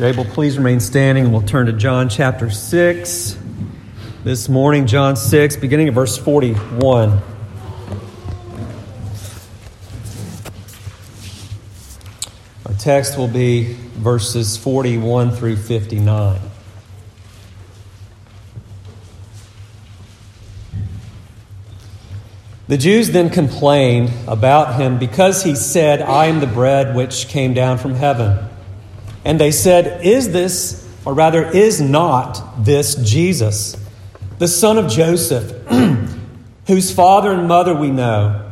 you're able, please remain standing. And we'll turn to John chapter 6. This morning, John 6, beginning of verse 41. Our text will be verses 41 through 59. The Jews then complained about him because he said, I am the bread which came down from heaven. And they said, Is this, or rather, is not this Jesus, the son of Joseph, whose father and mother we know?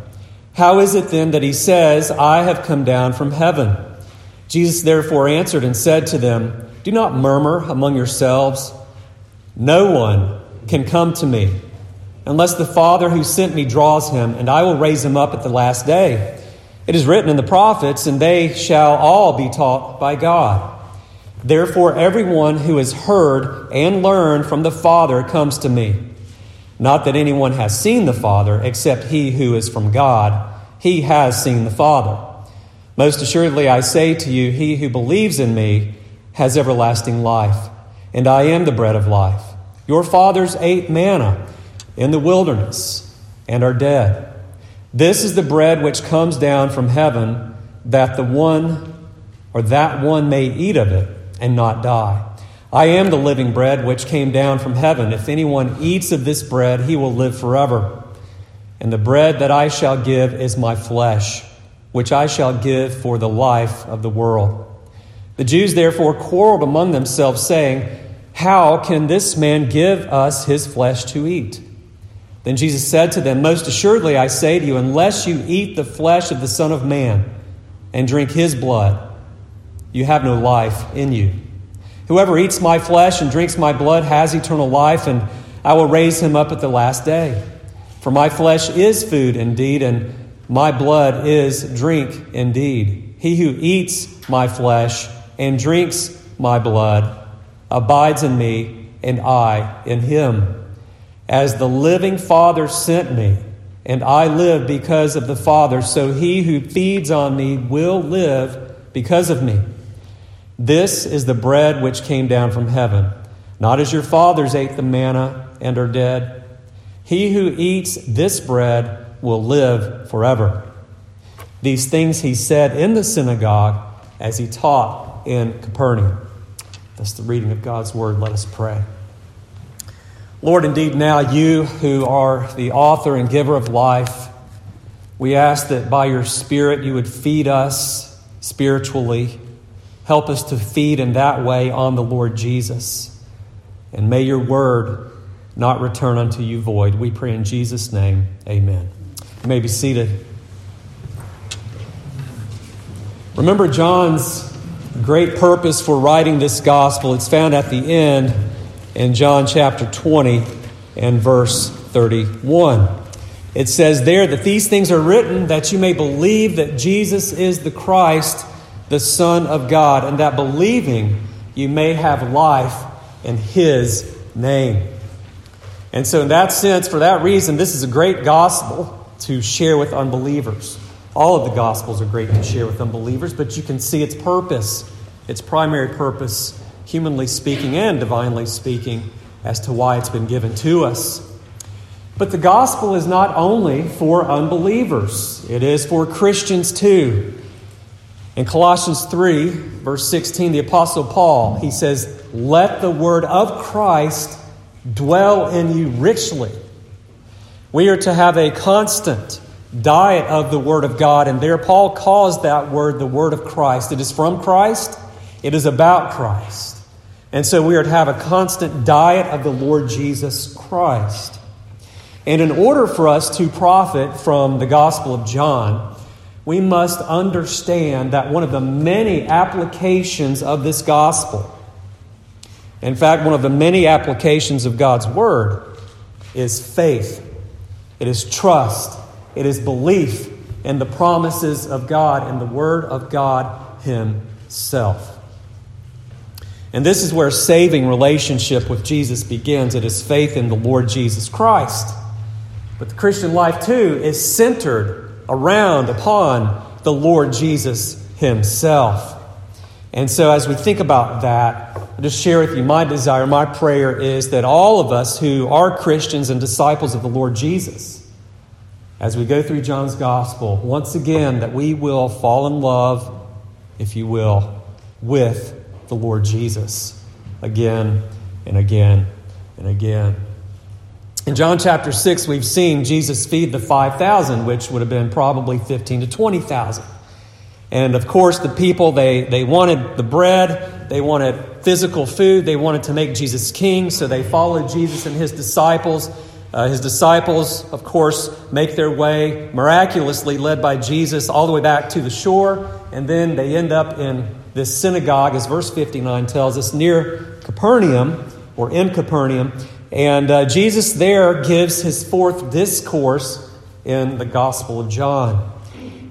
How is it then that he says, I have come down from heaven? Jesus therefore answered and said to them, Do not murmur among yourselves. No one can come to me unless the Father who sent me draws him, and I will raise him up at the last day. It is written in the prophets, and they shall all be taught by God. Therefore, everyone who has heard and learned from the Father comes to me. Not that anyone has seen the Father, except he who is from God. He has seen the Father. Most assuredly, I say to you, he who believes in me has everlasting life, and I am the bread of life. Your fathers ate manna in the wilderness and are dead. This is the bread which comes down from heaven, that the one or that one may eat of it and not die. I am the living bread which came down from heaven. If anyone eats of this bread, he will live forever. And the bread that I shall give is my flesh, which I shall give for the life of the world. The Jews therefore quarreled among themselves, saying, How can this man give us his flesh to eat? Then Jesus said to them, Most assuredly I say to you, unless you eat the flesh of the Son of Man and drink his blood, you have no life in you. Whoever eats my flesh and drinks my blood has eternal life, and I will raise him up at the last day. For my flesh is food indeed, and my blood is drink indeed. He who eats my flesh and drinks my blood abides in me, and I in him. As the living Father sent me, and I live because of the Father, so he who feeds on me will live because of me. This is the bread which came down from heaven, not as your fathers ate the manna and are dead. He who eats this bread will live forever. These things he said in the synagogue as he taught in Capernaum. That's the reading of God's word. Let us pray. Lord, indeed, now you who are the author and giver of life, we ask that by your Spirit you would feed us spiritually. Help us to feed in that way on the Lord Jesus. And may your word not return unto you void. We pray in Jesus' name. Amen. You may be seated. Remember John's great purpose for writing this gospel. It's found at the end in John chapter 20 and verse 31. It says there that these things are written that you may believe that Jesus is the Christ, the Son of God, and that believing you may have life in His name. And so, in that sense, for that reason, this is a great gospel to share with unbelievers. All of the gospels are great to share with unbelievers, but you can see its purpose, its primary purpose humanly speaking and divinely speaking, as to why it's been given to us. But the gospel is not only for unbelievers, it is for Christians too. In Colossians 3, verse 16, the Apostle Paul, he says, Let the word of Christ dwell in you richly. We are to have a constant diet of the Word of God, and there Paul calls that word the Word of Christ. It is from Christ, it is about Christ. And so we are to have a constant diet of the Lord Jesus Christ. And in order for us to profit from the Gospel of John, we must understand that one of the many applications of this gospel, in fact, one of the many applications of God's Word, is faith. It is trust. It is belief in the promises of God and the Word of God Himself. And this is where saving relationship with Jesus begins. It is faith in the Lord Jesus Christ. But the Christian life, too, is centered around upon the Lord Jesus Himself. And so, as we think about that, I'll just share with you my desire, my prayer is that all of us who are Christians and disciples of the Lord Jesus, as we go through John's gospel, once again, that we will fall in love, if you will, with the Lord Jesus again and again and again. In John chapter 6, we've seen Jesus feed the 5,000, which would have been probably 15 to 20,000. And of course, the people, they, they wanted the bread, they wanted physical food, they wanted to make Jesus king, so they followed Jesus and his disciples. Uh, his disciples, of course, make their way miraculously, led by Jesus, all the way back to the shore, and then they end up in this synagogue, as verse 59 tells us, near Capernaum, or in Capernaum. And uh, Jesus there gives his fourth discourse in the Gospel of John.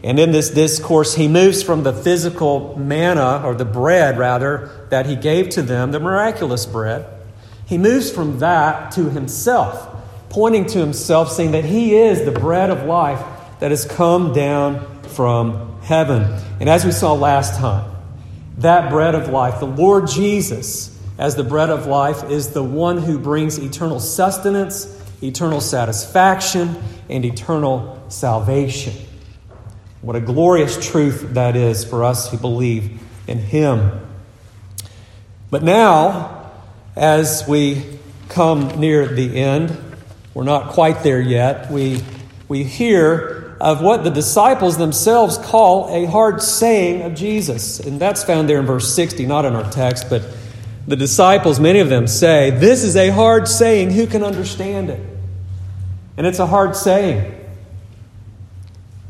And in this discourse, he moves from the physical manna, or the bread rather, that he gave to them, the miraculous bread. He moves from that to himself, pointing to himself, saying that he is the bread of life that has come down from heaven. And as we saw last time, that bread of life, the Lord Jesus, as the bread of life, is the one who brings eternal sustenance, eternal satisfaction, and eternal salvation. What a glorious truth that is for us who believe in Him. But now, as we come near the end, we're not quite there yet, we, we hear of what the disciples themselves call a hard saying of Jesus. And that's found there in verse 60, not in our text, but the disciples, many of them say, This is a hard saying. Who can understand it? And it's a hard saying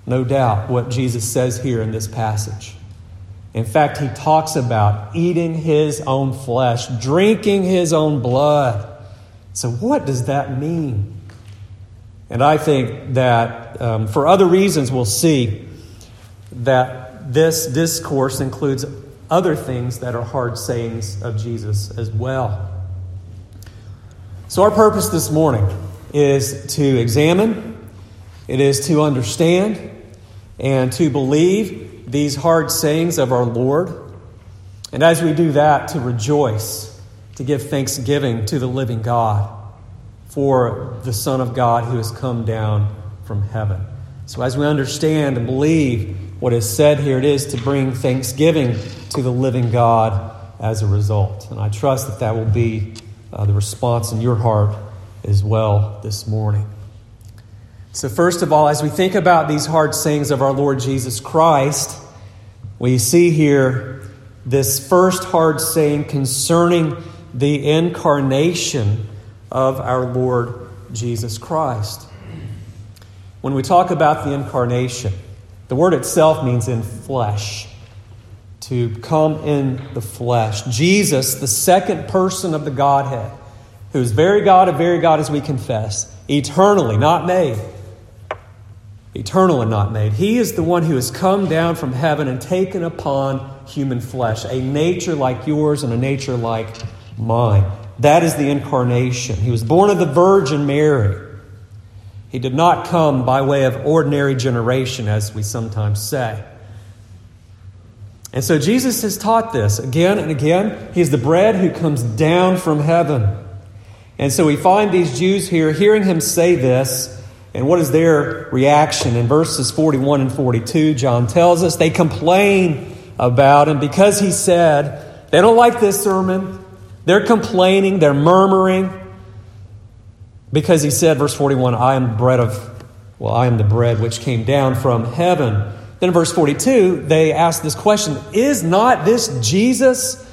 no doubt, what Jesus says here in this passage. In fact, he talks about eating his own flesh, drinking his own blood. So, what does that mean? And I think that um, for other reasons, we'll see that this discourse includes other things that are hard sayings of Jesus as well. So, our purpose this morning is to examine, it is to understand, and to believe these hard sayings of our Lord. And as we do that, to rejoice, to give thanksgiving to the living God for the Son of God who has come down from heaven. So, as we understand and believe what is said here, it is to bring thanksgiving to the living God as a result. And I trust that that will be uh, the response in your heart as well this morning. So, first of all, as we think about these hard sayings of our Lord Jesus Christ, we see here this first hard saying concerning the incarnation of our Lord Jesus Christ. When we talk about the incarnation, the word itself means in flesh, to come in the flesh. Jesus, the second person of the Godhead, who is very God of very God as we confess, eternally, not made eternal and not made. He is the one who has come down from heaven and taken upon human flesh, a nature like yours and a nature like mine. That is the incarnation. He was born of the Virgin Mary. He did not come by way of ordinary generation, as we sometimes say. And so Jesus has taught this again and again. He is the bread who comes down from heaven. And so we find these Jews here hearing him say this and what is their reaction? In verses 41 and 42, John tells us they complain about him because he said, they don't like this sermon. They're complaining, they're murmuring because he said, verse 41, I am bread of, well, I am the bread which came down from heaven. Then in verse 42, they ask this question Is not this Jesus,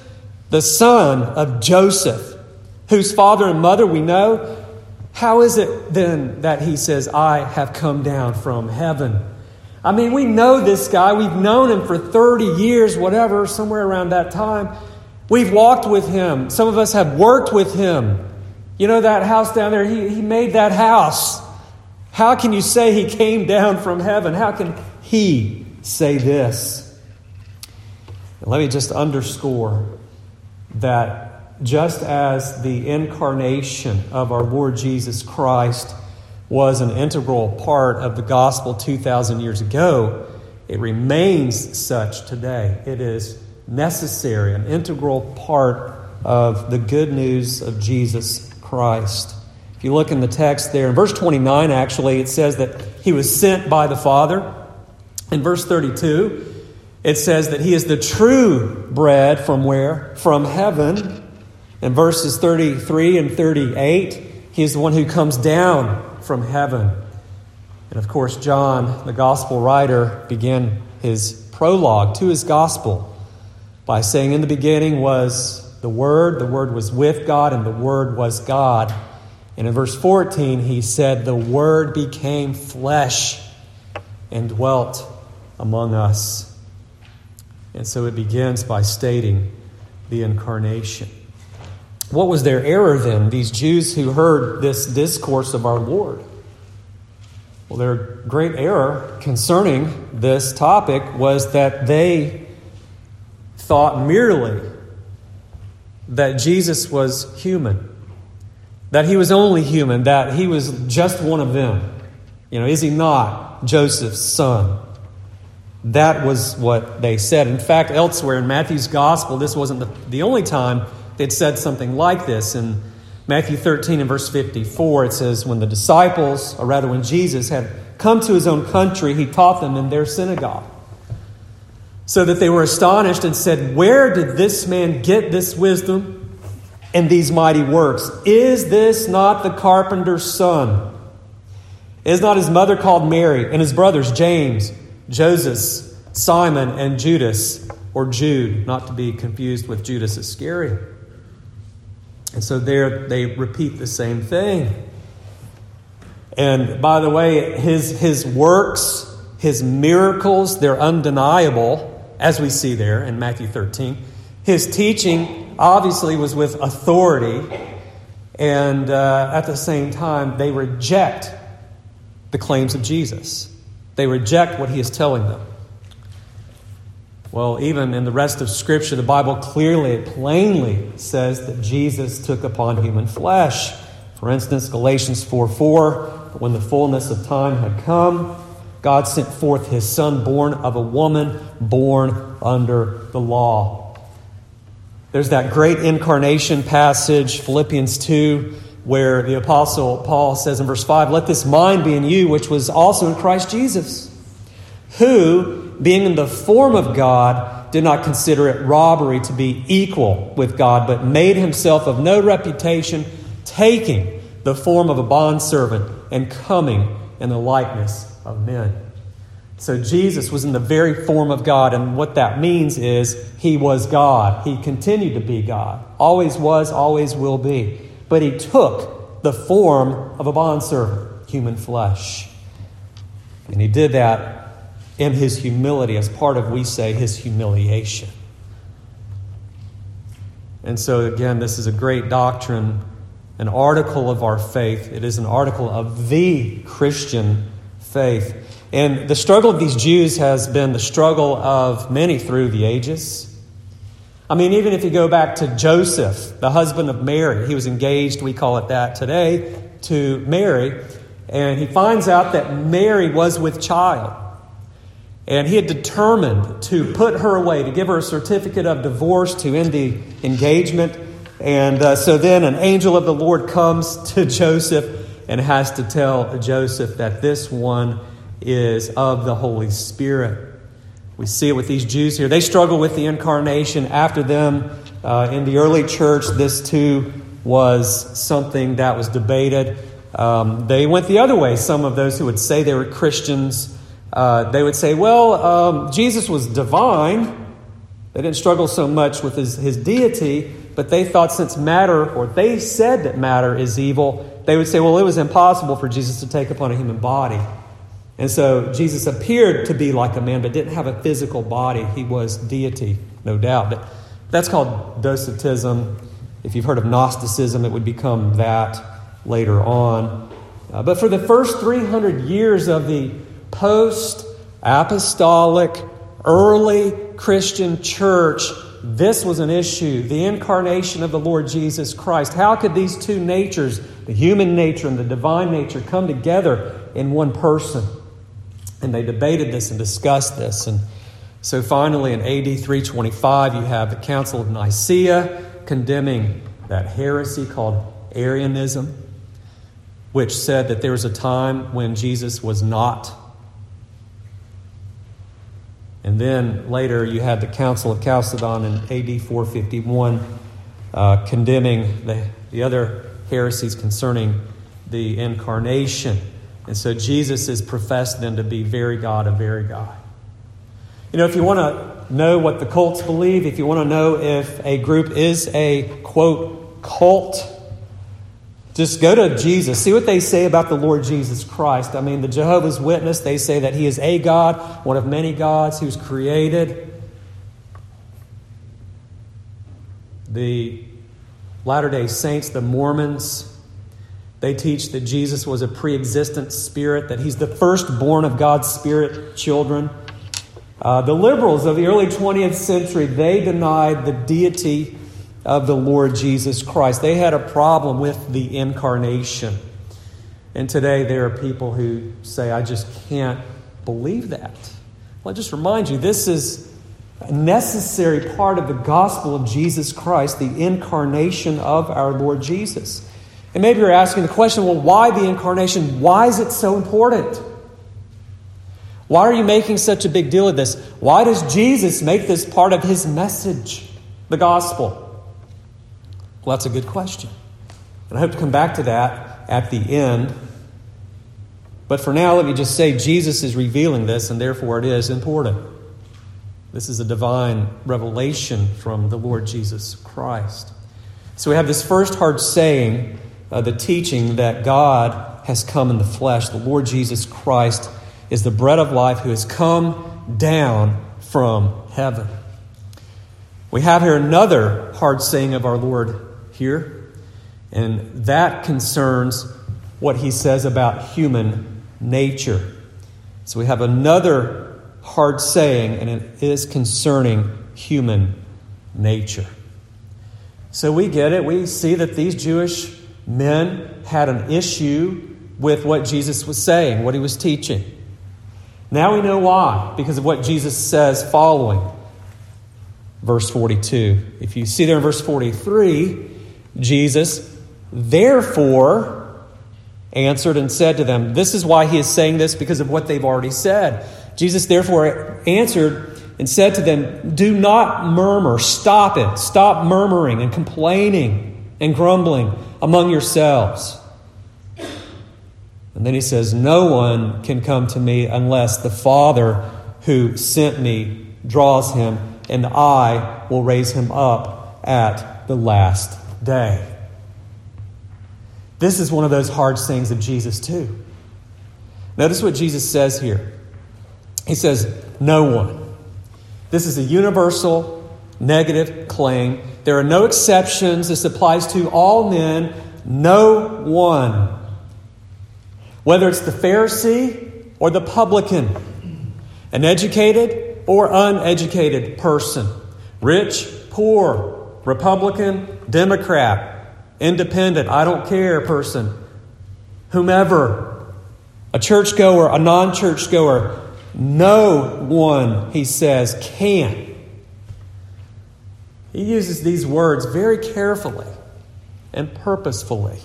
the son of Joseph, whose father and mother we know? How is it then that he says, I have come down from heaven? I mean, we know this guy. We've known him for 30 years, whatever, somewhere around that time. We've walked with him. Some of us have worked with him. You know that house down there? He, he made that house. How can you say he came down from heaven? How can he say this? let me just underscore that just as the incarnation of our Lord Jesus Christ was an integral part of the gospel 2,000 years ago, it remains such today. It is necessary, an integral part of the good news of Jesus Christ. If you look in the text there, in verse 29, actually, it says that he was sent by the Father. In verse 32, it says that he is the true bread from where? From heaven. In verses 33 and 38, he is the one who comes down from heaven. And of course, John, the gospel writer, began his prologue to his gospel by saying, In the beginning was the Word, the Word was with God, and the Word was God. And in verse 14, he said, The Word became flesh and dwelt among us. And so it begins by stating the incarnation. What was their error then, these Jews who heard this discourse of our Lord? Well, their great error concerning this topic was that they thought merely that Jesus was human, that he was only human, that he was just one of them. You know, is he not Joseph's son? That was what they said. In fact, elsewhere in Matthew's gospel, this wasn't the, the only time they'd said something like this. In Matthew 13 and verse 54, it says, When the disciples, or rather when Jesus had come to his own country, he taught them in their synagogue so that they were astonished and said, Where did this man get this wisdom and these mighty works? Is this not the carpenter's son? Is not his mother called Mary and his brothers James, Joseph, Simon, and Judas, or Jude, not to be confused with Judas Iscariot? And so there they repeat the same thing. And by the way, his, his works, his miracles, they're undeniable as we see there in Matthew 13. His teaching obviously was with authority, and uh, at the same time, they reject the claims of Jesus. They reject what he is telling them. Well, even in the rest of Scripture, the Bible clearly, plainly says that Jesus took upon human flesh. For instance, Galatians 4 4, when the fullness of time had come, God sent forth his son, born of a woman, born under the law. There's that great incarnation passage, Philippians 2, where the Apostle Paul says in verse 5, Let this mind be in you, which was also in Christ Jesus, who, being in the form of God, did not consider it robbery to be equal with God, but made himself of no reputation, taking the form of a bondservant and coming in the likeness of men. So Jesus was in the very form of God, and what that means is he was God. He continued to be God. Always was, always will be. But he took the form of a bondservant, human flesh. And he did that in his humility, as part of, we say, his humiliation. And so, again, this is a great doctrine, an article of our faith. It is an article of the Christian faith. And the struggle of these Jews has been the struggle of many through the ages. I mean, even if you go back to Joseph, the husband of Mary, he was engaged, we call it that today, to Mary. And he finds out that Mary was with child. And he had determined to put her away, to give her a certificate of divorce to end the engagement. And uh, so then an angel of the Lord comes to Joseph and has to tell Joseph that this one is of the Holy Spirit. We see it with these Jews here. They struggle with the incarnation. After them, uh, in the early church, this too was something that was debated. Um, they went the other way. Some of those who would say they were Christians, uh, they would say, well, um, Jesus was divine. They didn't struggle so much with his, his deity, but they thought since matter, or they said that matter is evil, they would say, well, it was impossible for Jesus to take upon a human body. And so Jesus appeared to be like a man, but didn't have a physical body. He was deity, no doubt. But that's called Docetism. If you've heard of Gnosticism, it would become that later on. Uh, but for the first 300 years of the post apostolic, early Christian church, this was an issue the incarnation of the Lord Jesus Christ. How could these two natures, the human nature and the divine nature, come together in one person? And they debated this and discussed this. And So finally, in AD 325, you have the Council of Nicaea condemning that heresy called Arianism, which said that there was a time when Jesus was not. And then later, you had the Council of Chalcedon in AD 451 uh, condemning the, the other heresies concerning the incarnation. And so Jesus is professed then to be very God, a very God. You know, if you want to know what the cults believe, if you want to know if a group is a quote cult, just go to Jesus. See what they say about the Lord Jesus Christ. I mean, the Jehovah's Witness, they say that he is a God, one of many gods who's created. The Latter day Saints, the Mormons, they teach that Jesus was a pre existent spirit, that he's the firstborn of God's spirit children. Uh, the liberals of the early 20th century, they denied the deity of the Lord Jesus Christ. They had a problem with the incarnation. And today there are people who say, I just can't believe that. Well, I just remind you, this is a necessary part of the gospel of Jesus Christ, the incarnation of our Lord Jesus. And maybe you're asking the question well, why the incarnation? Why is it so important? Why are you making such a big deal of this? Why does Jesus make this part of his message, the gospel? Well, that's a good question. And I hope to come back to that at the end. But for now, let me just say Jesus is revealing this, and therefore it is important. This is a divine revelation from the Lord Jesus Christ. So we have this first hard saying uh, the teaching that God has come in the flesh. The Lord Jesus Christ is the bread of life who has come down from heaven. We have here another hard saying of our Lord here, and that concerns what he says about human nature. So we have another hard saying, and it is concerning human nature. So we get it. We see that these Jewish men had an issue with what Jesus was saying, what he was teaching. Now we know why, because of what Jesus says following verse 42. If you see there in verse 43, Jesus therefore answered and said to them, This is why he is saying this, because of what they've already said. Jesus therefore answered and said to them, Do not murmur. Stop it. Stop murmuring and complaining and grumbling among yourselves. And then he says, No one can come to me unless the Father who sent me draws him, and I will raise him up at the last day. This is one of those hard sayings of Jesus, too. Notice what Jesus says here. He says, No one. This is a universal negative claim. There are no exceptions. This applies to all men. No one. Whether it's the Pharisee or the publican, an educated or uneducated person, rich, poor, Republican, Democrat, independent, I don't care person, whomever, a churchgoer, a non churchgoer, no one, he says, can. He uses these words very carefully and purposefully.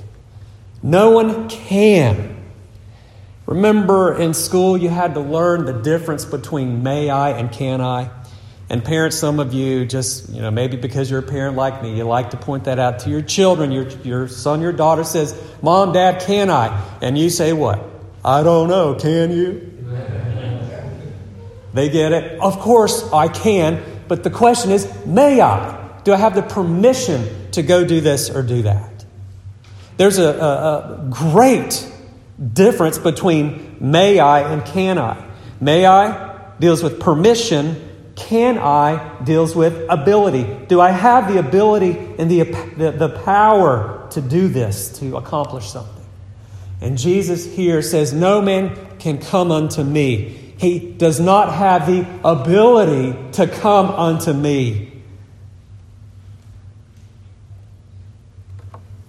No one can. Remember in school you had to learn the difference between may I and can I? And parents, some of you just, you know, maybe because you're a parent like me, you like to point that out to your children. Your, your son, your daughter says, Mom, Dad, can I? And you say what? I don't know, can you? They get it. Of course I can, but the question is, may I? Do I have the permission to go do this or do that? There's a, a, a great difference between may I and can I. May I deals with permission can I deals with ability. Do I have the ability and the, the, the, power to do this, to accomplish something? And Jesus here says, No man can come unto me. He does not have the ability to come unto me.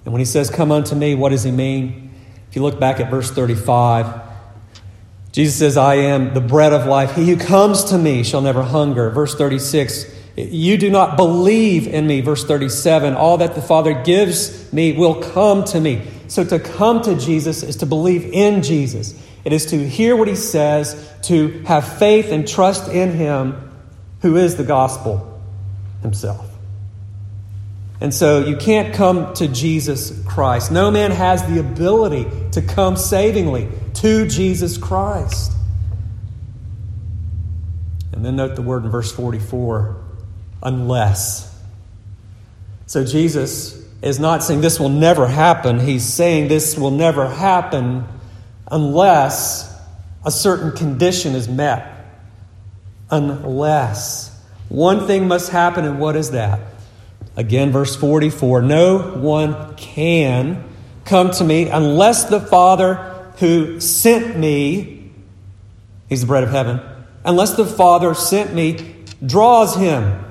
And when he says, Come unto me, what does he mean? If you look back at verse 35, Jesus says, I am the bread of life. He who comes to me shall never hunger. Verse 36, you do not believe in me. Verse 37, all that the Father gives me will come to me. So to come to Jesus is to believe in Jesus. It is to hear what he says, to have faith and trust in him who is the gospel himself. And so you can't come to Jesus Christ. No man has the ability to come savingly to Jesus Christ. And then note the word in verse 44 unless. So Jesus is not saying this will never happen. He's saying this will never happen unless a certain condition is met. Unless. One thing must happen, and what is that? Again, verse 44 No one can come to me unless the Father who sent me, he's the bread of heaven, unless the Father sent me draws him.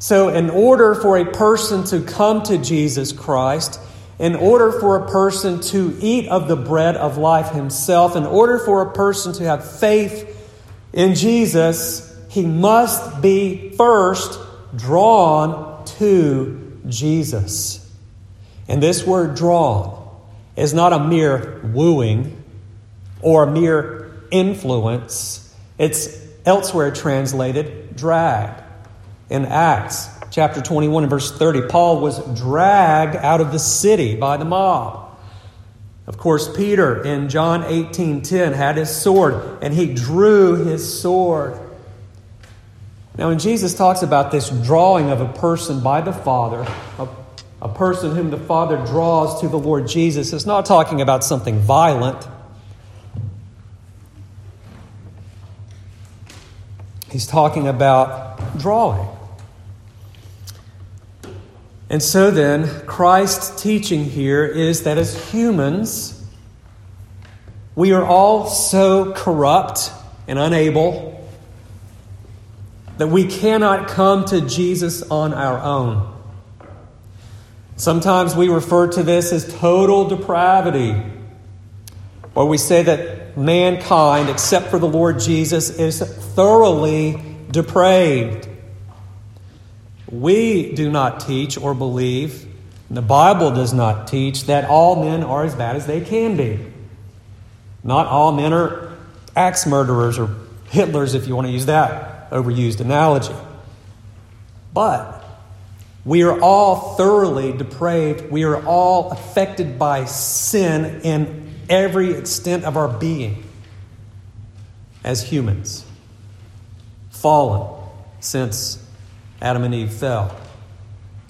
So, in order for a person to come to Jesus Christ, in order for a person to eat of the bread of life himself, in order for a person to have faith in Jesus, he must be first drawn to Jesus. And this word drawn is not a mere wooing or a mere influence, it's elsewhere translated drag. In Acts chapter 21 and verse 30, Paul was dragged out of the city by the mob. Of course, Peter in John 18:10 had his sword and he drew his sword. Now, when Jesus talks about this drawing of a person by the Father, a, a person whom the Father draws to the Lord Jesus, it's not talking about something violent. He's talking about drawing. And so then, Christ's teaching here is that as humans, we are all so corrupt and unable that we cannot come to Jesus on our own. Sometimes we refer to this as total depravity, or we say that mankind, except for the Lord Jesus, is thoroughly depraved. We do not teach or believe, the Bible does not teach that all men are as bad as they can be. Not all men are axe murderers or Hitlers, if you want to use that overused analogy. But we are all thoroughly depraved. We are all affected by sin in every extent of our being as humans, fallen since Adam and Eve fell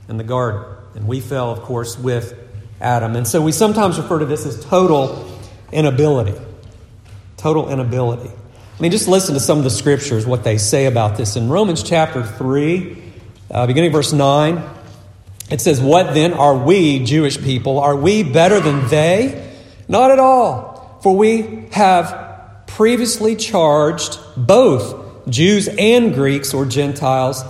in the garden. And we fell, of course, with Adam. And so we sometimes refer to this as total inability. Total inability. I mean, just listen to some of the scriptures, what they say about this. In Romans chapter 3, uh, beginning verse 9, it says, What then are we, Jewish people? Are we better than they? Not at all. For we have previously charged both Jews and Greeks or Gentiles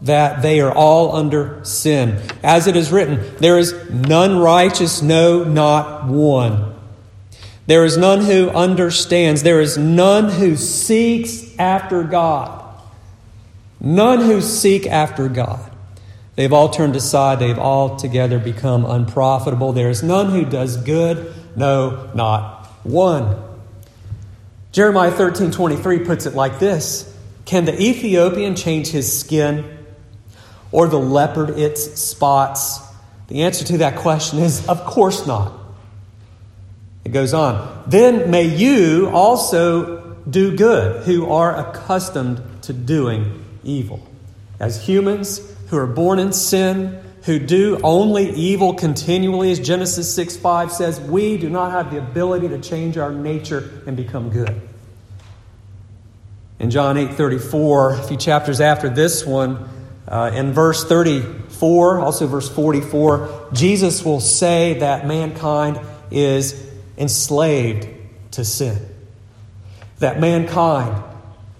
that they are all under sin. As it is written, there is none righteous, no, not one. There is none who understands. There is none who seeks after God. None who seek after God. They've all turned aside. They've all together become unprofitable. There is none who does good. No, not one. Jeremiah 13 23 puts it like this Can the Ethiopian change his skin or the leopard its spots? The answer to that question is of course not. It goes on. Then may you also do good who are accustomed to doing evil. As humans who are born in sin, who do only evil continually, as Genesis 6 5 says, we do not have the ability to change our nature and become good. In John 8 34, a few chapters after this one, uh, in verse 34, also verse 44, Jesus will say that mankind is enslaved to sin. That mankind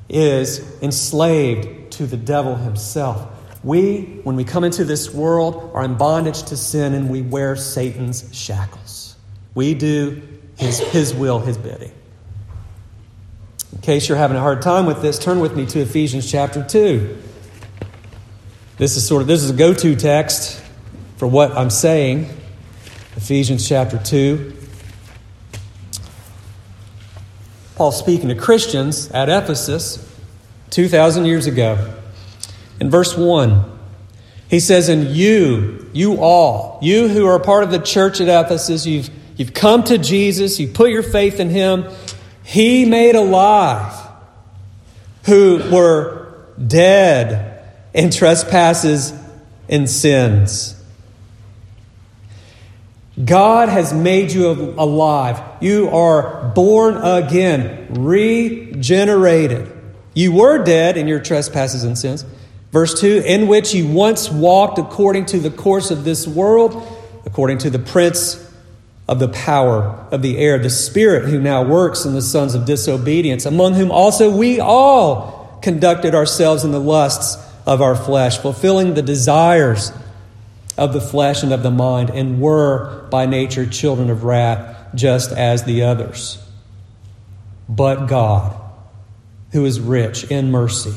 is enslaved to the devil himself. We, when we come into this world, are in bondage to sin and we wear Satan's shackles. We do his, his will, his bidding. In case you're having a hard time with this, turn with me to Ephesians chapter 2. This is sort of this is a go-to text for what I'm saying. Ephesians chapter 2. Paul speaking to Christians at Ephesus 2,000 years ago. In verse 1, he says, And you, you all, you who are part of the church at Ephesus, you've, you've come to Jesus, you put your faith in him, he made alive who were dead in trespasses and sins. God has made you alive. You are born again, regenerated. You were dead in your trespasses and sins. Verse 2 In which you once walked according to the course of this world, according to the prince of the power of the air, the spirit who now works in the sons of disobedience, among whom also we all conducted ourselves in the lusts of our flesh, fulfilling the desires of the flesh and of the mind, and were by nature children of wrath, just as the others. But God, who is rich in mercy,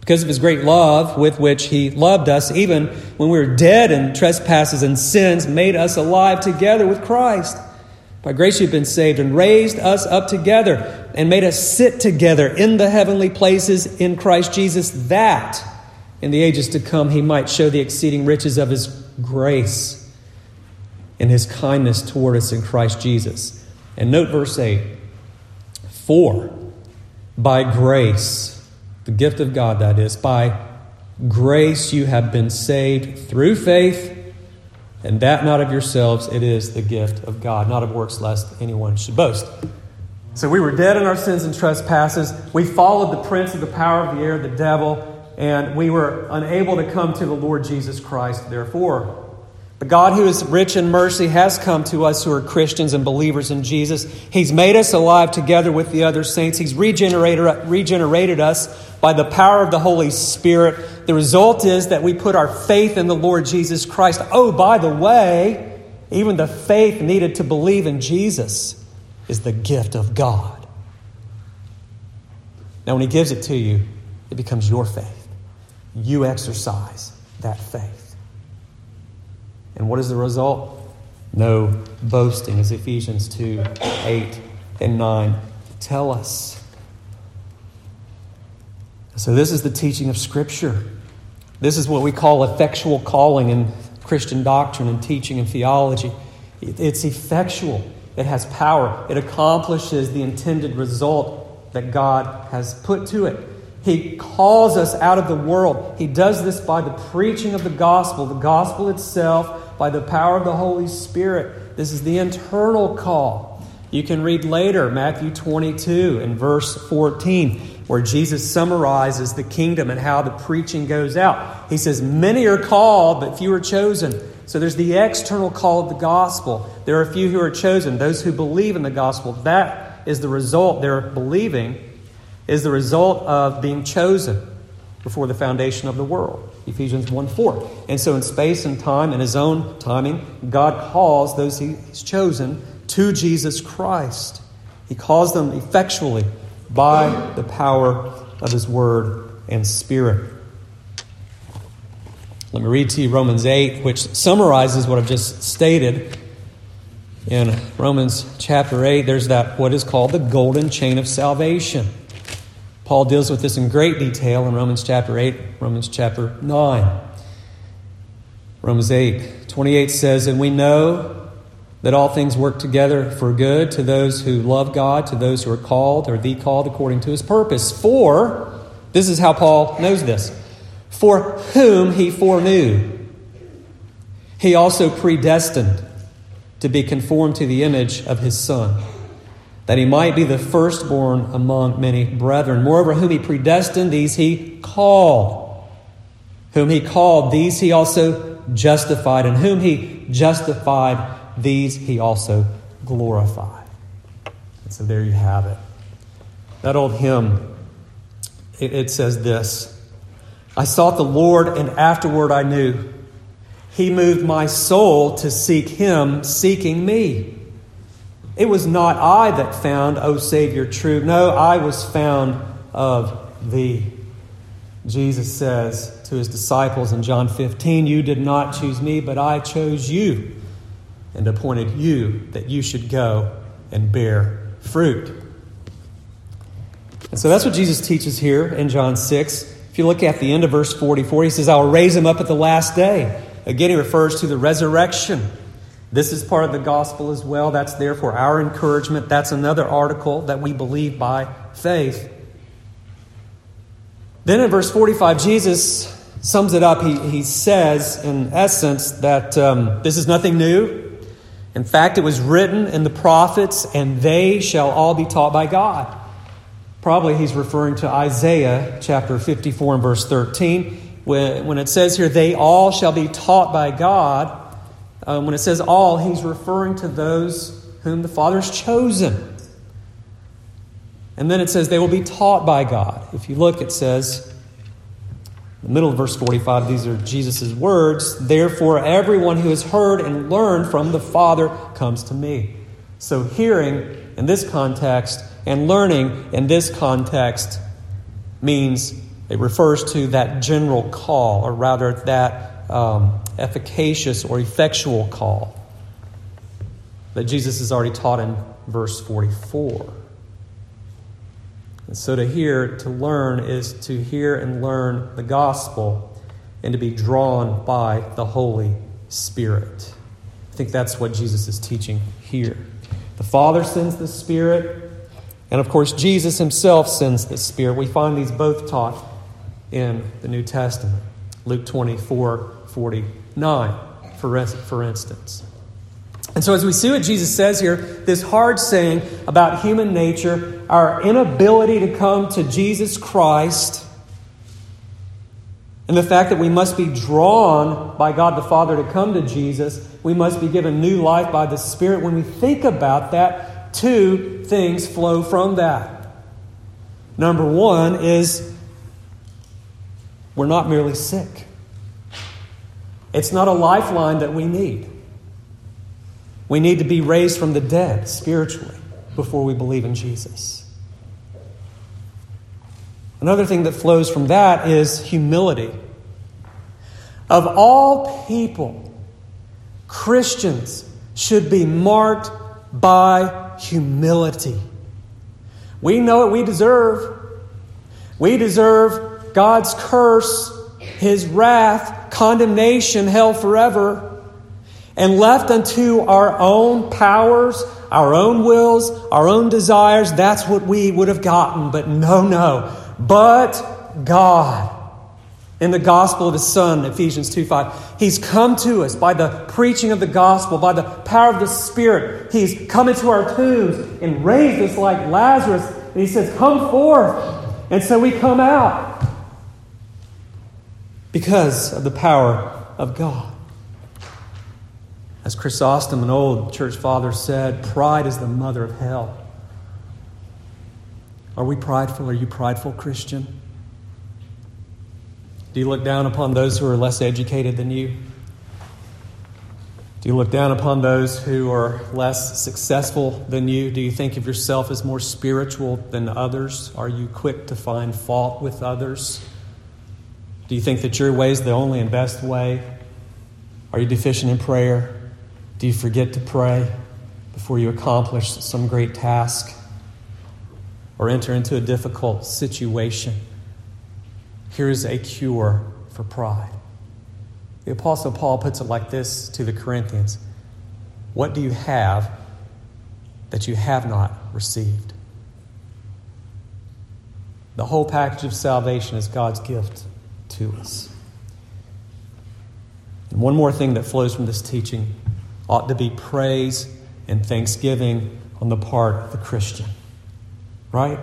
because of his great love with which he loved us, even when we were dead in trespasses and sins, made us alive together with Christ. By grace you've been saved and raised us up together and made us sit together in the heavenly places in Christ Jesus, that in the ages to come he might show the exceeding riches of his grace and his kindness toward us in Christ Jesus. And note verse 8 For by grace, the gift of God, that is. By grace you have been saved through faith, and that not of yourselves, it is the gift of God, not of works, lest anyone should boast. So we were dead in our sins and trespasses. We followed the prince of the power of the air, the devil, and we were unable to come to the Lord Jesus Christ, therefore. But God, who is rich in mercy, has come to us who are Christians and believers in Jesus. He's made us alive together with the other saints. He's regenerated, regenerated us by the power of the Holy Spirit. The result is that we put our faith in the Lord Jesus Christ. Oh, by the way, even the faith needed to believe in Jesus is the gift of God. Now, when He gives it to you, it becomes your faith. You exercise that faith. And what is the result? No boasting, as Ephesians 2 8 and 9 tell us. So, this is the teaching of Scripture. This is what we call effectual calling in Christian doctrine and teaching and theology. It's effectual, it has power, it accomplishes the intended result that God has put to it. He calls us out of the world. He does this by the preaching of the gospel, the gospel itself by the power of the Holy Spirit. This is the internal call. You can read later, Matthew 22 and verse 14, where Jesus summarizes the kingdom and how the preaching goes out. He says, Many are called, but few are chosen. So there's the external call of the gospel. There are a few who are chosen, those who believe in the gospel. That is the result. They're believing is the result of being chosen before the foundation of the world. Ephesians 1 4. And so, in space and time, in his own timing, God calls those he's chosen to Jesus Christ. He calls them effectually by the power of his word and spirit. Let me read to you Romans 8, which summarizes what I've just stated. In Romans chapter 8, there's that what is called the golden chain of salvation. Paul deals with this in great detail in Romans chapter 8, Romans chapter 9. Romans 8, 28 says, And we know that all things work together for good to those who love God, to those who are called or the called according to his purpose. For, this is how Paul knows this, for whom he foreknew, he also predestined to be conformed to the image of his Son that he might be the firstborn among many brethren. Moreover, whom he predestined, these he called. Whom he called, these he also justified. And whom he justified, these he also glorified. And so there you have it. That old hymn, it, it says this I sought the Lord, and afterward I knew. He moved my soul to seek him, seeking me. It was not I that found, O Savior, true. No, I was found of thee. Jesus says to his disciples in John 15, You did not choose me, but I chose you and appointed you that you should go and bear fruit. And so that's what Jesus teaches here in John 6. If you look at the end of verse 44, he says, I will raise him up at the last day. Again, he refers to the resurrection. This is part of the gospel as well. That's there for our encouragement. That's another article that we believe by faith. Then in verse 45, Jesus sums it up. He, he says, in essence, that um, this is nothing new. In fact, it was written in the prophets, and they shall all be taught by God. Probably he's referring to Isaiah chapter 54 and verse 13. When, when it says here, they all shall be taught by God, um, when it says all, he's referring to those whom the Father's chosen. And then it says they will be taught by God. If you look, it says, the middle of verse 45, these are Jesus' words. Therefore, everyone who has heard and learned from the Father comes to me. So, hearing in this context and learning in this context means it refers to that general call, or rather, that um, efficacious or effectual call that Jesus has already taught in verse 44. And so to hear, to learn, is to hear and learn the gospel and to be drawn by the Holy Spirit. I think that's what Jesus is teaching here. The Father sends the Spirit, and of course, Jesus himself sends the Spirit. We find these both taught in the New Testament. Luke 24 49, for, for instance. And so, as we see what Jesus says here, this hard saying about human nature, our inability to come to Jesus Christ, and the fact that we must be drawn by God the Father to come to Jesus, we must be given new life by the Spirit. When we think about that, two things flow from that. Number one is we're not merely sick, it's not a lifeline that we need. We need to be raised from the dead spiritually before we believe in Jesus. Another thing that flows from that is humility. Of all people, Christians should be marked by humility. We know what we deserve. We deserve God's curse, His wrath, condemnation, hell forever and left unto our own powers, our own wills, our own desires, that's what we would have gotten. But no, no. But God. In the gospel of his son, Ephesians 2 5, he's come to us by the preaching of the gospel, by the power of the Spirit. He's come into our tombs and raised us like Lazarus. And he says, Come forth. And so we come out because of the power of God. As Chrysostom, an old church father, said, pride is the mother of hell. Are we prideful? Are you prideful, Christian? Do you look down upon those who are less educated than you? Do you look down upon those who are less successful than you? Do you think of yourself as more spiritual than others? Are you quick to find fault with others? Do you think that your way is the only and best way? Are you deficient in prayer? Do you forget to pray before you accomplish some great task or enter into a difficult situation? Here's a cure for pride. The Apostle Paul puts it like this to the Corinthians What do you have that you have not received? The whole package of salvation is God's gift to us. And one more thing that flows from this teaching ought to be praise and thanksgiving on the part of the Christian. Right?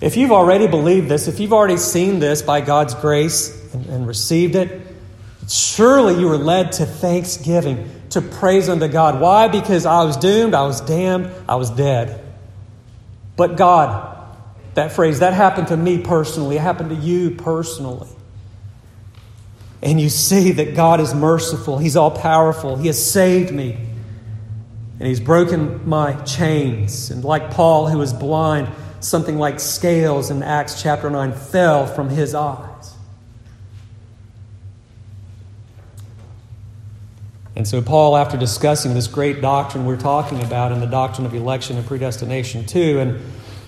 If you've already believed this, if you've already seen this by God's grace and, and received it, surely you were led to thanksgiving, to praise unto God. Why? Because I was doomed, I was damned, I was dead. But God, that phrase, that happened to me personally, it happened to you personally and you see that God is merciful, He's all powerful, He has saved me. And he's broken my chains. And like Paul, who was blind, something like scales in Acts chapter 9 fell from his eyes. And so, Paul, after discussing this great doctrine we're talking about in the doctrine of election and predestination, too, and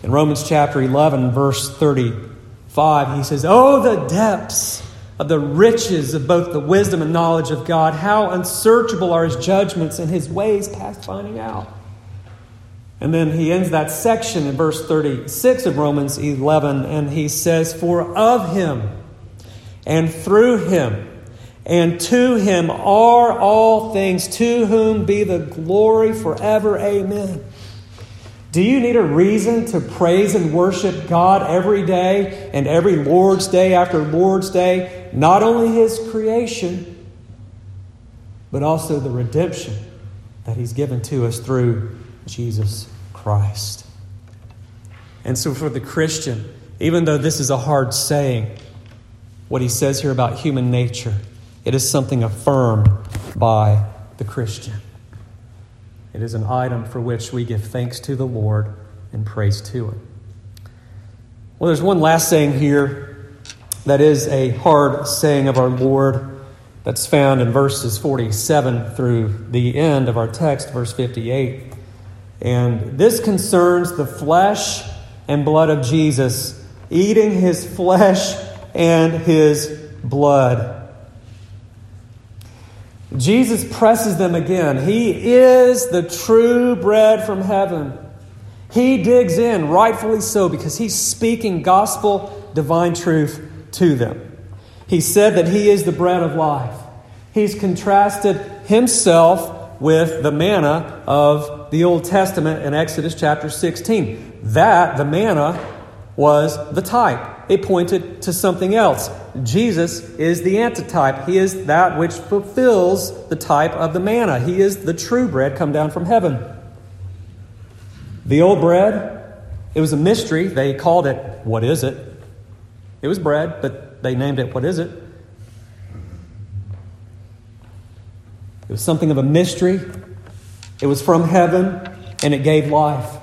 in Romans chapter 11, verse 35, he says, Oh, the depths of the riches of both the wisdom and knowledge of God. How unsearchable are his judgments and his ways past finding out. And then he ends that section in verse 36 of Romans 11, and he says, For of him and through him and to him are all things, to whom be the glory forever. Amen. Do you need a reason to praise and worship God every day and every Lord's Day after Lord's Day? Not only His creation, but also the redemption that He's given to us through Jesus Christ. And so, for the Christian, even though this is a hard saying, what he says here about human nature, it is something affirmed by the Christian. It is an item for which we give thanks to the Lord and praise to Him. Well, there's one last saying here that is a hard saying of our Lord that's found in verses 47 through the end of our text, verse 58. And this concerns the flesh and blood of Jesus, eating his flesh and his blood. Jesus presses them again. He is the true bread from heaven. He digs in, rightfully so, because he's speaking gospel, divine truth to them. He said that he is the bread of life. He's contrasted himself with the manna of the Old Testament in Exodus chapter 16. That, the manna, was the type it pointed to something else. Jesus is the antitype. He is that which fulfills the type of the manna. He is the true bread come down from heaven. The old bread, it was a mystery. They called it, What is it? It was bread, but they named it, What is it? It was something of a mystery. It was from heaven, and it gave life.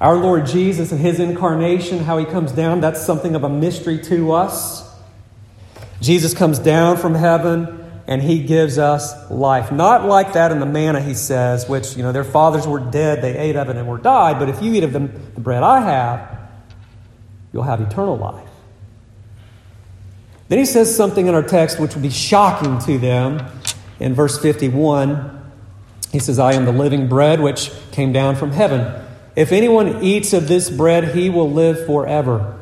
Our Lord Jesus and his incarnation, how he comes down, that's something of a mystery to us. Jesus comes down from heaven and he gives us life. Not like that in the manna, he says, which, you know, their fathers were dead, they ate of it and were died, but if you eat of the, the bread I have, you'll have eternal life. Then he says something in our text which would be shocking to them in verse 51. He says, I am the living bread which came down from heaven. If anyone eats of this bread, he will live forever.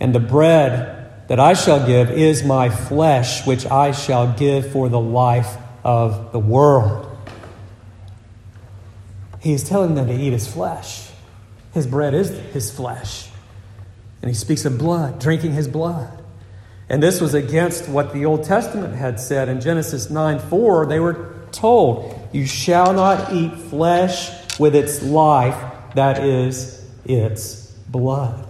And the bread that I shall give is my flesh, which I shall give for the life of the world. He is telling them to eat his flesh. His bread is his flesh. And he speaks of blood, drinking his blood. And this was against what the Old Testament had said in Genesis 9 4. They were told, You shall not eat flesh with its life, that is, its blood.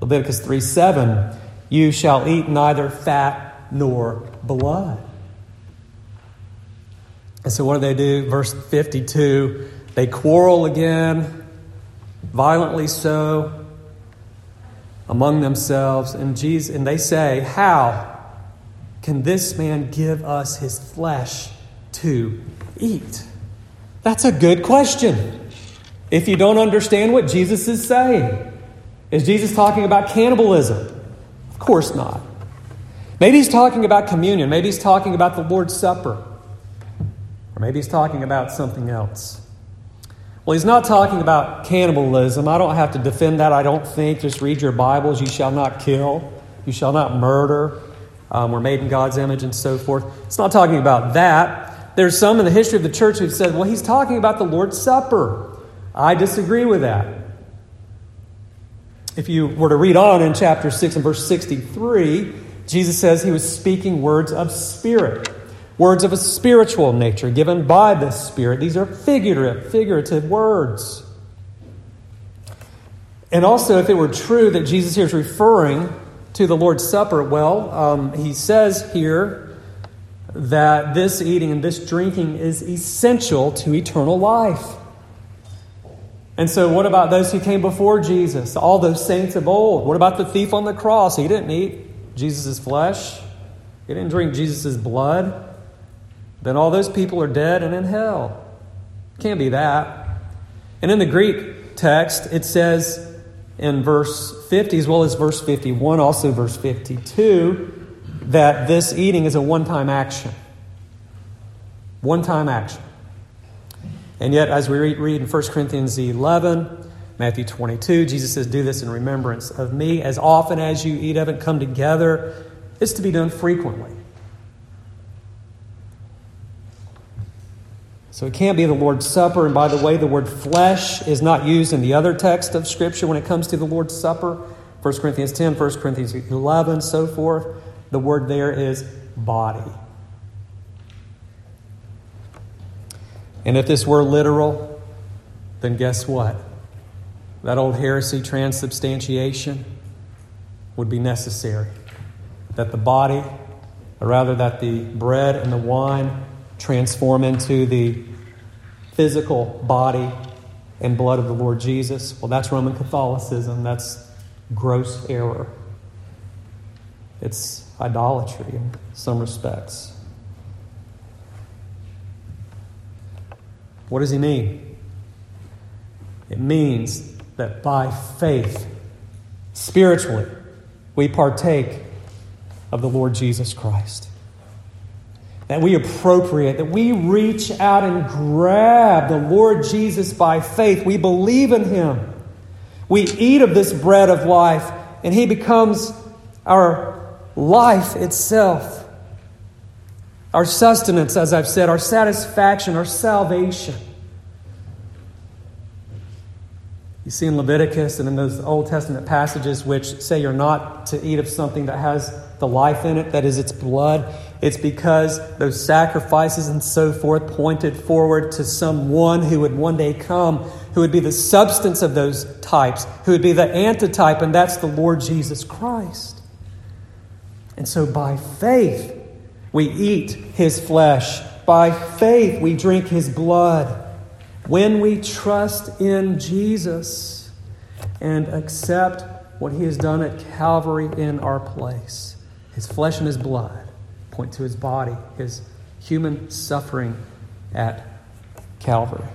Leviticus 3 7, You shall eat neither fat nor blood. And so, what do they do? Verse 52 they quarrel again, violently so, among themselves. And, Jesus, and they say, How can this man give us his flesh to eat? That's a good question. If you don't understand what Jesus is saying, is Jesus talking about cannibalism? Of course not. Maybe he's talking about communion. Maybe he's talking about the Lord's Supper. Or maybe he's talking about something else. Well, he's not talking about cannibalism. I don't have to defend that, I don't think. Just read your Bibles. You shall not kill, you shall not murder. Um, we're made in God's image and so forth. It's not talking about that. There's some in the history of the church who've said, well, he's talking about the Lord's Supper. I disagree with that. If you were to read on in chapter 6 and verse 63, Jesus says he was speaking words of spirit, words of a spiritual nature given by the Spirit. These are figurative, figurative words. And also, if it were true that Jesus here is referring to the Lord's Supper, well, um, he says here that this eating and this drinking is essential to eternal life. And so, what about those who came before Jesus? All those saints of old. What about the thief on the cross? He didn't eat Jesus' flesh, he didn't drink Jesus' blood. Then all those people are dead and in hell. Can't be that. And in the Greek text, it says in verse 50 as well as verse 51, also verse 52, that this eating is a one time action. One time action. And yet, as we read in 1 Corinthians 11, Matthew 22, Jesus says, Do this in remembrance of me. As often as you eat of it, come together. It's to be done frequently. So it can't be the Lord's Supper. And by the way, the word flesh is not used in the other text of Scripture when it comes to the Lord's Supper. 1 Corinthians 10, 1 Corinthians 11, so forth. The word there is body. And if this were literal, then guess what? That old heresy, transubstantiation, would be necessary. That the body, or rather that the bread and the wine, transform into the physical body and blood of the Lord Jesus. Well, that's Roman Catholicism. That's gross error. It's idolatry in some respects. What does he mean? It means that by faith, spiritually, we partake of the Lord Jesus Christ that we appropriate, that we reach out and grab the Lord Jesus by faith. We believe in Him. We eat of this bread of life, and He becomes our life itself, our sustenance, as I've said, our satisfaction, our salvation. You see in Leviticus and in those Old Testament passages which say you're not to eat of something that has the life in it, that is its blood. It's because those sacrifices and so forth pointed forward to someone who would one day come, who would be the substance of those types, who would be the antitype, and that's the Lord Jesus Christ. And so by faith, we eat his flesh. By faith, we drink his blood. When we trust in Jesus and accept what he has done at Calvary in our place, his flesh and his blood point to his body, his human suffering at Calvary.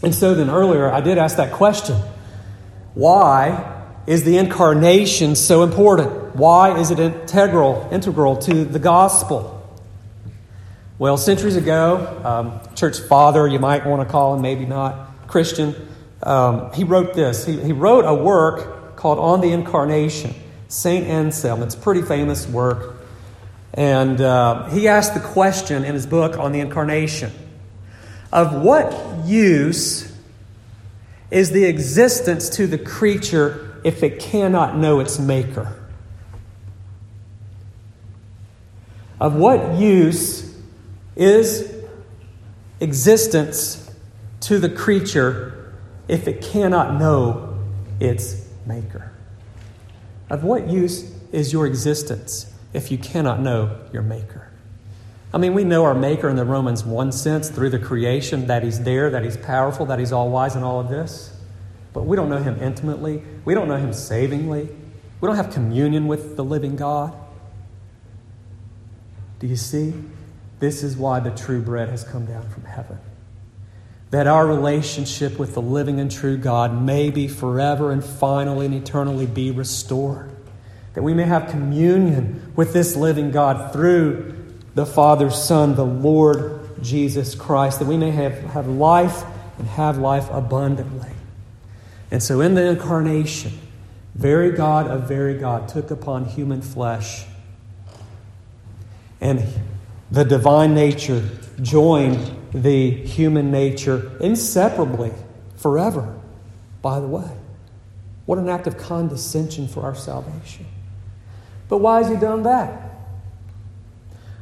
And so then earlier, I did ask that question why is the incarnation so important? Why is it integral, integral to the gospel? Well, centuries ago, um, church father, you might want to call him, maybe not, Christian, um, he wrote this. He, he wrote a work called On the Incarnation, St. Anselm. It's a pretty famous work. And uh, he asked the question in his book on the Incarnation of what use is the existence to the creature if it cannot know its maker? Of what use is existence to the creature if it cannot know its maker? Of what use is your existence if you cannot know your maker? I mean, we know our maker in the Romans 1 sense through the creation that he's there, that he's powerful, that he's all wise in all of this. But we don't know him intimately. We don't know him savingly. We don't have communion with the living God. Do you see? This is why the true bread has come down from heaven. That our relationship with the living and true God may be forever and finally and eternally be restored. That we may have communion with this living God through the Father, Son, the Lord Jesus Christ. That we may have, have life and have life abundantly. And so in the incarnation, very God of very God took upon human flesh and the divine nature joined the human nature inseparably forever, by the way. What an act of condescension for our salvation. But why has he done that?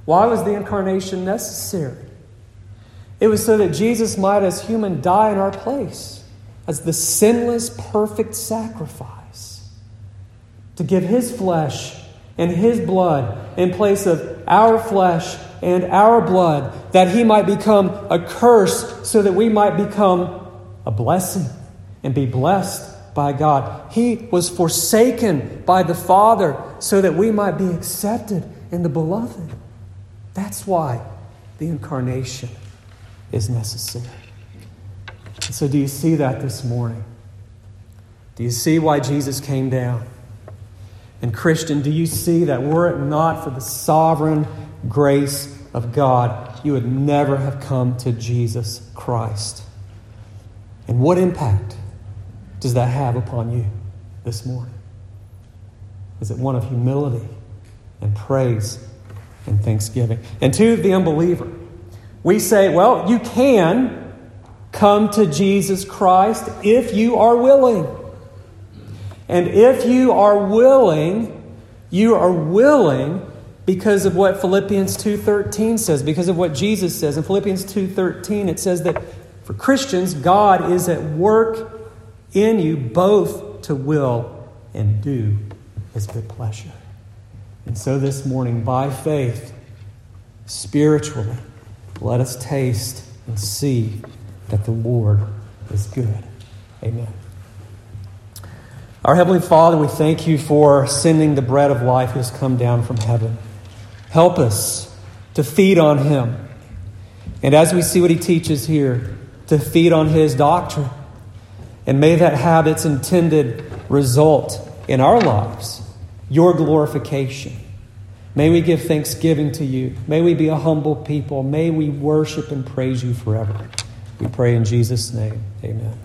Why was the incarnation necessary? It was so that Jesus might, as human, die in our place as the sinless, perfect sacrifice, to give his flesh and his blood in place of our flesh and our blood, that he might become a curse so that we might become a blessing and be blessed by God. He was forsaken by the Father so that we might be accepted in the beloved. That's why the incarnation is necessary. So, do you see that this morning? Do you see why Jesus came down? And, Christian, do you see that were it not for the sovereign grace of God, you would never have come to Jesus Christ? And what impact does that have upon you this morning? Is it one of humility and praise and thanksgiving? And to the unbeliever, we say, well, you can come to Jesus Christ if you are willing. And if you are willing, you are willing because of what Philippians 2:13 says, because of what Jesus says. In Philippians 2:13 it says that for Christians God is at work in you both to will and do his good pleasure. And so this morning by faith spiritually let us taste and see that the Lord is good. Amen. Our Heavenly Father, we thank you for sending the bread of life who has come down from heaven. Help us to feed on him. And as we see what he teaches here, to feed on his doctrine. And may that have its intended result in our lives, your glorification. May we give thanksgiving to you. May we be a humble people. May we worship and praise you forever. We pray in Jesus' name. Amen.